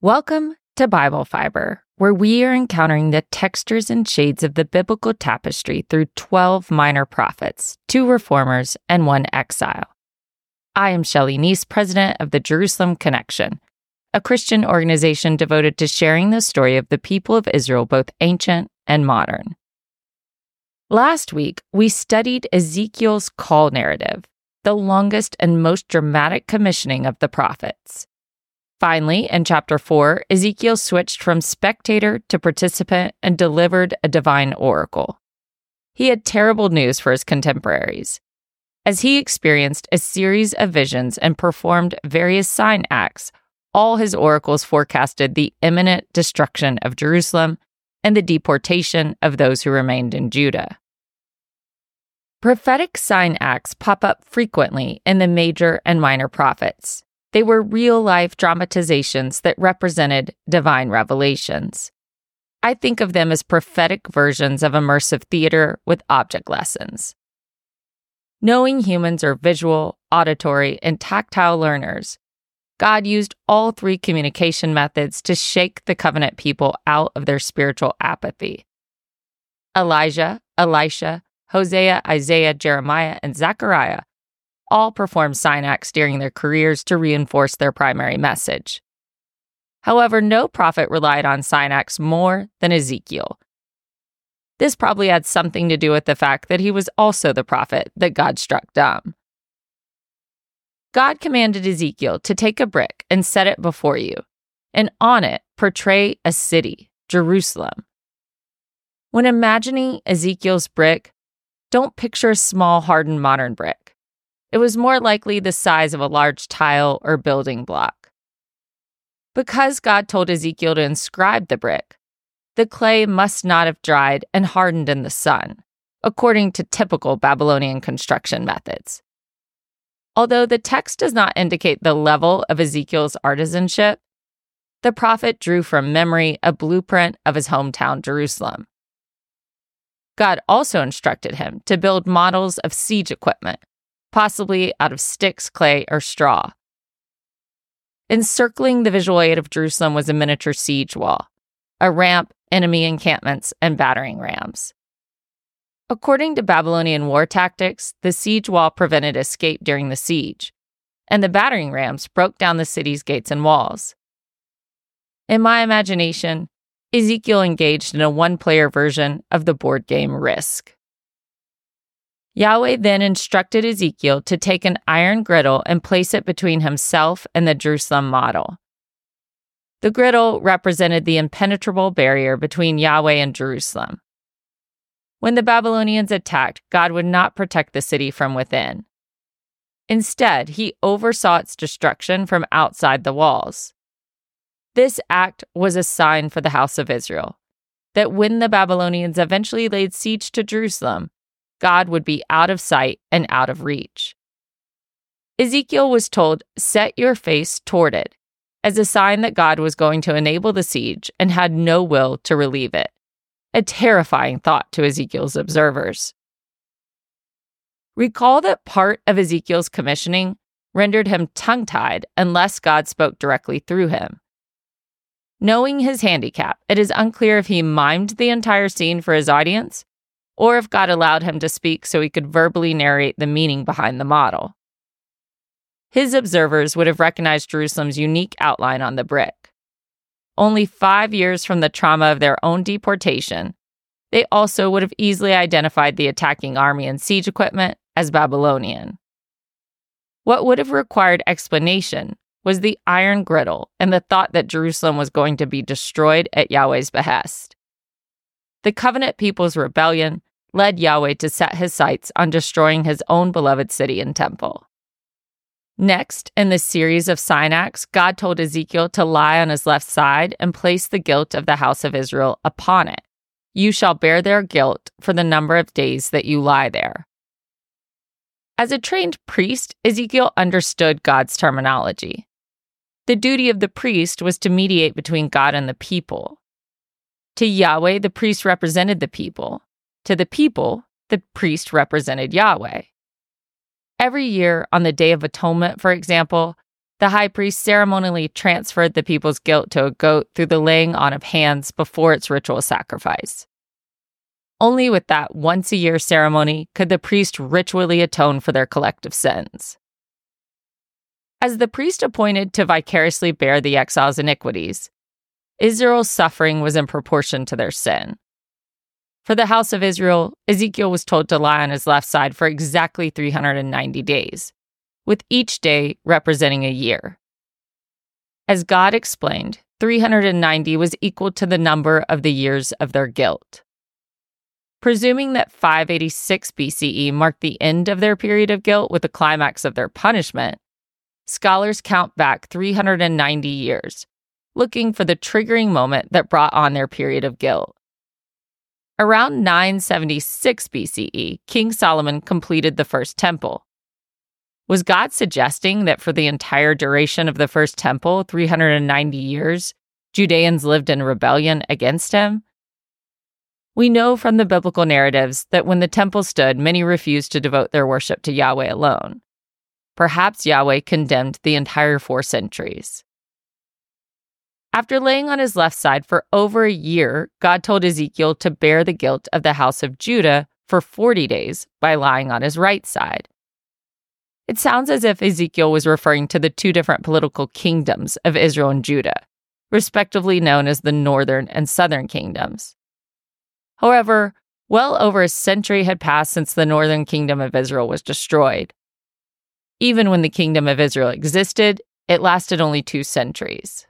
Welcome to Bible Fiber, where we are encountering the textures and shades of the biblical tapestry through 12 minor prophets, two reformers, and one exile. I am Shelley Neese, president of the Jerusalem Connection, a Christian organization devoted to sharing the story of the people of Israel, both ancient and modern. Last week, we studied Ezekiel's call narrative, the longest and most dramatic commissioning of the prophets. Finally, in chapter 4, Ezekiel switched from spectator to participant and delivered a divine oracle. He had terrible news for his contemporaries. As he experienced a series of visions and performed various sign acts, all his oracles forecasted the imminent destruction of Jerusalem and the deportation of those who remained in Judah. Prophetic sign acts pop up frequently in the major and minor prophets. They were real life dramatizations that represented divine revelations. I think of them as prophetic versions of immersive theater with object lessons. Knowing humans are visual, auditory, and tactile learners, God used all three communication methods to shake the covenant people out of their spiritual apathy. Elijah, Elisha, Hosea, Isaiah, Jeremiah, and Zechariah all performed sign acts during their careers to reinforce their primary message. However, no prophet relied on sign acts more than Ezekiel. This probably had something to do with the fact that he was also the prophet that God struck dumb. God commanded Ezekiel to take a brick and set it before you, and on it portray a city, Jerusalem. When imagining Ezekiel's brick, don't picture a small, hardened modern brick. It was more likely the size of a large tile or building block. Because God told Ezekiel to inscribe the brick, the clay must not have dried and hardened in the sun, according to typical Babylonian construction methods. Although the text does not indicate the level of Ezekiel's artisanship, the prophet drew from memory a blueprint of his hometown, Jerusalem. God also instructed him to build models of siege equipment possibly out of sticks, clay, or straw. Encircling the visual aid of Jerusalem was a miniature siege wall, a ramp, enemy encampments, and battering rams. According to Babylonian war tactics, the siege wall prevented escape during the siege, and the battering rams broke down the city's gates and walls. In my imagination, Ezekiel engaged in a one player version of the board game Risk. Yahweh then instructed Ezekiel to take an iron griddle and place it between himself and the Jerusalem model. The griddle represented the impenetrable barrier between Yahweh and Jerusalem. When the Babylonians attacked, God would not protect the city from within. Instead, he oversaw its destruction from outside the walls. This act was a sign for the house of Israel that when the Babylonians eventually laid siege to Jerusalem, God would be out of sight and out of reach. Ezekiel was told, Set your face toward it, as a sign that God was going to enable the siege and had no will to relieve it. A terrifying thought to Ezekiel's observers. Recall that part of Ezekiel's commissioning rendered him tongue tied unless God spoke directly through him. Knowing his handicap, it is unclear if he mimed the entire scene for his audience or if God allowed him to speak so he could verbally narrate the meaning behind the model. His observers would have recognized Jerusalem's unique outline on the brick. Only five years from the trauma of their own deportation, they also would have easily identified the attacking army and siege equipment as Babylonian. What would have required explanation was the iron griddle and the thought that Jerusalem was going to be destroyed at Yahweh's behest. The covenant people's rebellion led Yahweh to set his sights on destroying his own beloved city and temple. Next, in this series of sign acts, God told Ezekiel to lie on his left side and place the guilt of the house of Israel upon it. You shall bear their guilt for the number of days that you lie there. As a trained priest, Ezekiel understood God's terminology. The duty of the priest was to mediate between God and the people. To Yahweh, the priest represented the people. To the people, the priest represented Yahweh. Every year, on the Day of Atonement, for example, the high priest ceremonially transferred the people's guilt to a goat through the laying on of hands before its ritual sacrifice. Only with that once a year ceremony could the priest ritually atone for their collective sins. As the priest appointed to vicariously bear the exile's iniquities, Israel's suffering was in proportion to their sin. For the house of Israel, Ezekiel was told to lie on his left side for exactly 390 days, with each day representing a year. As God explained, 390 was equal to the number of the years of their guilt. Presuming that 586 BCE marked the end of their period of guilt with the climax of their punishment, scholars count back 390 years, looking for the triggering moment that brought on their period of guilt. Around 976 BCE, King Solomon completed the first temple. Was God suggesting that for the entire duration of the first temple, 390 years, Judeans lived in rebellion against him? We know from the biblical narratives that when the temple stood, many refused to devote their worship to Yahweh alone. Perhaps Yahweh condemned the entire four centuries. After laying on his left side for over a year, God told Ezekiel to bear the guilt of the house of Judah for 40 days by lying on his right side. It sounds as if Ezekiel was referring to the two different political kingdoms of Israel and Judah, respectively known as the northern and southern kingdoms. However, well over a century had passed since the northern kingdom of Israel was destroyed. Even when the kingdom of Israel existed, it lasted only two centuries.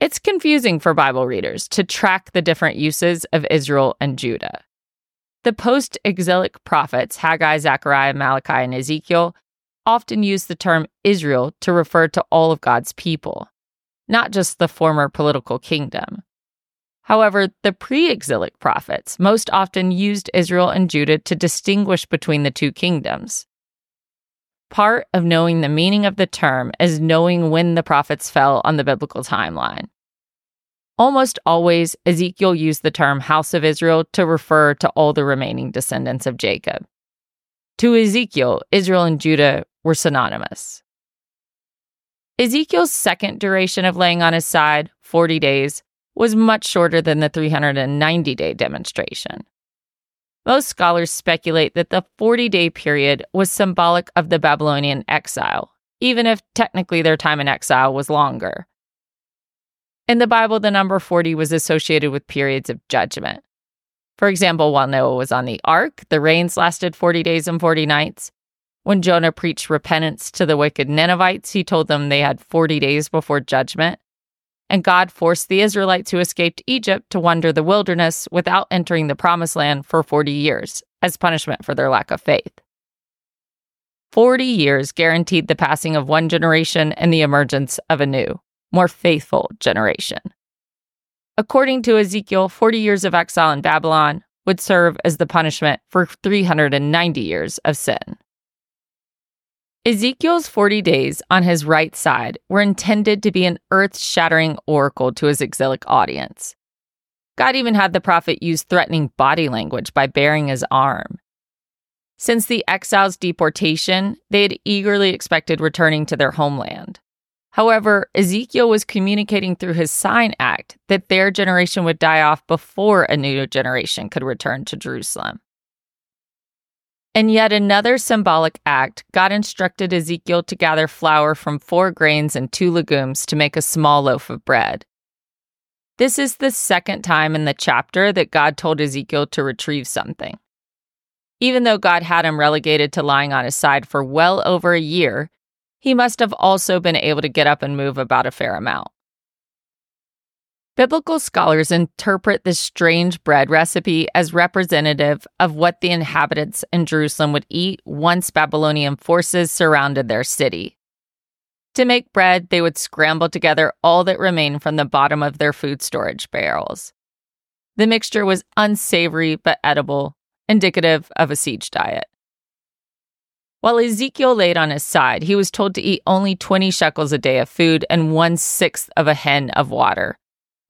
It's confusing for Bible readers to track the different uses of Israel and Judah. The post exilic prophets, Haggai, Zechariah, Malachi, and Ezekiel, often use the term Israel to refer to all of God's people, not just the former political kingdom. However, the pre exilic prophets most often used Israel and Judah to distinguish between the two kingdoms. Part of knowing the meaning of the term is knowing when the prophets fell on the biblical timeline. Almost always, Ezekiel used the term house of Israel to refer to all the remaining descendants of Jacob. To Ezekiel, Israel and Judah were synonymous. Ezekiel's second duration of laying on his side, 40 days, was much shorter than the 390 day demonstration. Most scholars speculate that the 40 day period was symbolic of the Babylonian exile, even if technically their time in exile was longer. In the Bible, the number 40 was associated with periods of judgment. For example, while Noah was on the ark, the rains lasted 40 days and 40 nights. When Jonah preached repentance to the wicked Ninevites, he told them they had 40 days before judgment and God forced the Israelites who escaped Egypt to wander the wilderness without entering the promised land for 40 years as punishment for their lack of faith. 40 years guaranteed the passing of one generation and the emergence of a new, more faithful generation. According to Ezekiel, 40 years of exile in Babylon would serve as the punishment for 390 years of sin. Ezekiel's 40 days on his right side were intended to be an earth shattering oracle to his exilic audience. God even had the prophet use threatening body language by baring his arm. Since the exiles' deportation, they had eagerly expected returning to their homeland. However, Ezekiel was communicating through his sign act that their generation would die off before a new generation could return to Jerusalem. In yet another symbolic act, God instructed Ezekiel to gather flour from four grains and two legumes to make a small loaf of bread. This is the second time in the chapter that God told Ezekiel to retrieve something. Even though God had him relegated to lying on his side for well over a year, he must have also been able to get up and move about a fair amount. Biblical scholars interpret this strange bread recipe as representative of what the inhabitants in Jerusalem would eat once Babylonian forces surrounded their city. To make bread, they would scramble together all that remained from the bottom of their food storage barrels. The mixture was unsavory but edible, indicative of a siege diet. While Ezekiel laid on his side, he was told to eat only 20 shekels a day of food and one sixth of a hen of water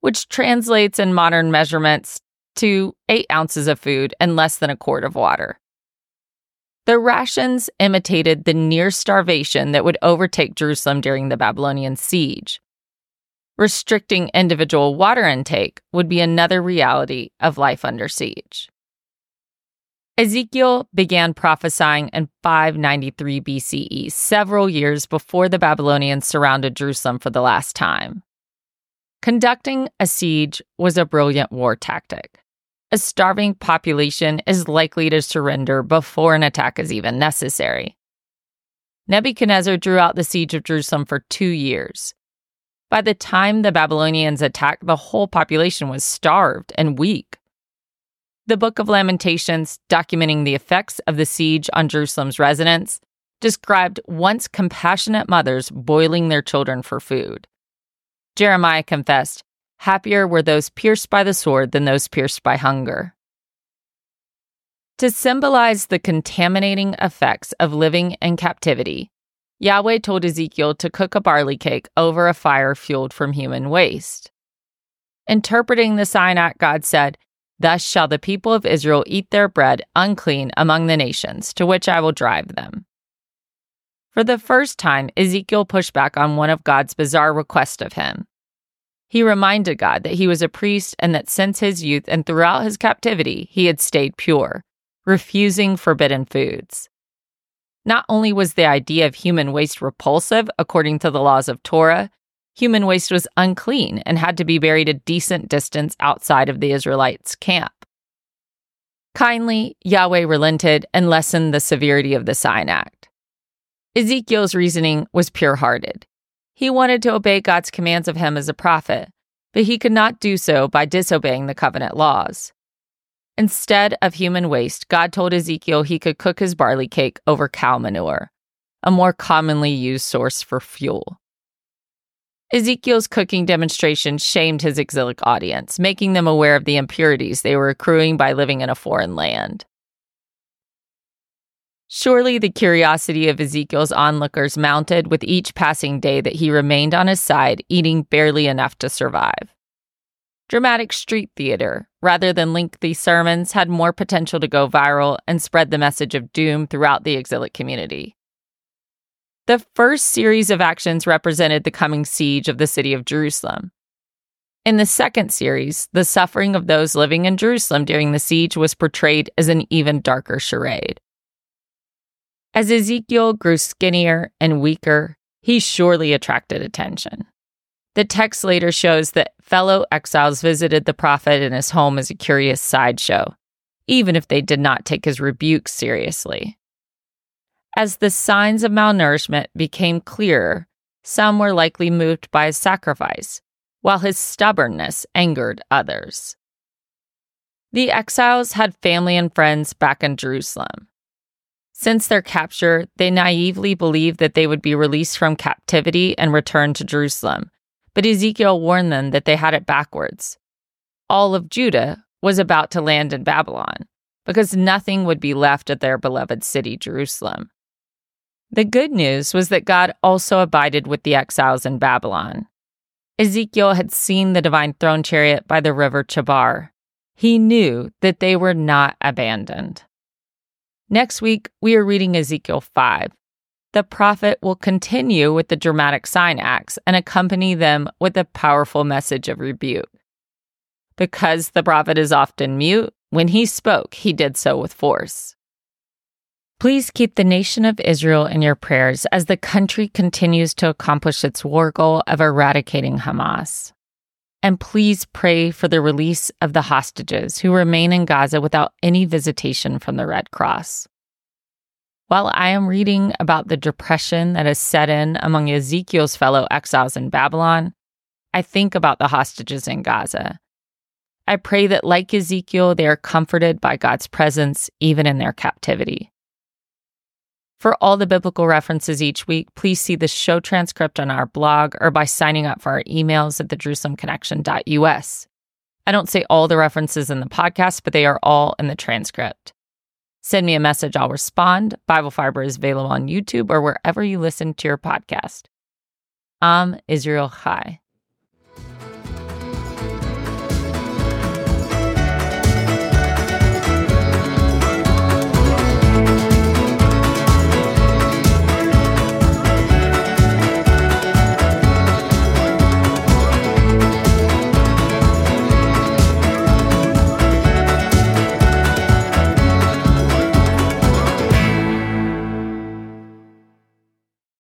which translates in modern measurements to eight ounces of food and less than a quart of water. The rations imitated the near starvation that would overtake Jerusalem during the Babylonian siege. Restricting individual water intake would be another reality of life under siege. Ezekiel began prophesying in 593 BCE, several years before the Babylonians surrounded Jerusalem for the last time. Conducting a siege was a brilliant war tactic. A starving population is likely to surrender before an attack is even necessary. Nebuchadnezzar drew out the siege of Jerusalem for two years. By the time the Babylonians attacked, the whole population was starved and weak. The Book of Lamentations, documenting the effects of the siege on Jerusalem's residents, described once compassionate mothers boiling their children for food. Jeremiah confessed, Happier were those pierced by the sword than those pierced by hunger. To symbolize the contaminating effects of living in captivity, Yahweh told Ezekiel to cook a barley cake over a fire fueled from human waste. Interpreting the sign act, God said, Thus shall the people of Israel eat their bread unclean among the nations, to which I will drive them. For the first time, Ezekiel pushed back on one of God's bizarre requests of him. He reminded God that he was a priest and that since his youth and throughout his captivity, he had stayed pure, refusing forbidden foods. Not only was the idea of human waste repulsive according to the laws of Torah, human waste was unclean and had to be buried a decent distance outside of the Israelites' camp. Kindly, Yahweh relented and lessened the severity of the sign act. Ezekiel's reasoning was pure hearted. He wanted to obey God's commands of him as a prophet, but he could not do so by disobeying the covenant laws. Instead of human waste, God told Ezekiel he could cook his barley cake over cow manure, a more commonly used source for fuel. Ezekiel's cooking demonstration shamed his exilic audience, making them aware of the impurities they were accruing by living in a foreign land. Surely the curiosity of Ezekiel's onlookers mounted with each passing day that he remained on his side, eating barely enough to survive. Dramatic street theater, rather than lengthy sermons, had more potential to go viral and spread the message of doom throughout the exilic community. The first series of actions represented the coming siege of the city of Jerusalem. In the second series, the suffering of those living in Jerusalem during the siege was portrayed as an even darker charade. As Ezekiel grew skinnier and weaker, he surely attracted attention. The text later shows that fellow exiles visited the prophet in his home as a curious sideshow, even if they did not take his rebukes seriously. As the signs of malnourishment became clearer, some were likely moved by his sacrifice, while his stubbornness angered others. The exiles had family and friends back in Jerusalem. Since their capture, they naively believed that they would be released from captivity and returned to Jerusalem. But Ezekiel warned them that they had it backwards. All of Judah was about to land in Babylon because nothing would be left of their beloved city, Jerusalem. The good news was that God also abided with the exiles in Babylon. Ezekiel had seen the divine throne chariot by the river Chebar. He knew that they were not abandoned. Next week, we are reading Ezekiel 5. The prophet will continue with the dramatic sign acts and accompany them with a powerful message of rebuke. Because the prophet is often mute, when he spoke, he did so with force. Please keep the nation of Israel in your prayers as the country continues to accomplish its war goal of eradicating Hamas. And please pray for the release of the hostages who remain in Gaza without any visitation from the Red Cross. While I am reading about the depression that has set in among Ezekiel's fellow exiles in Babylon, I think about the hostages in Gaza. I pray that, like Ezekiel, they are comforted by God's presence even in their captivity. For all the biblical references each week, please see the show transcript on our blog or by signing up for our emails at thejerusalemconnection.us. I don't say all the references in the podcast, but they are all in the transcript. Send me a message, I'll respond. Bible Fiber is available on YouTube or wherever you listen to your podcast. Am Yisrael Chai.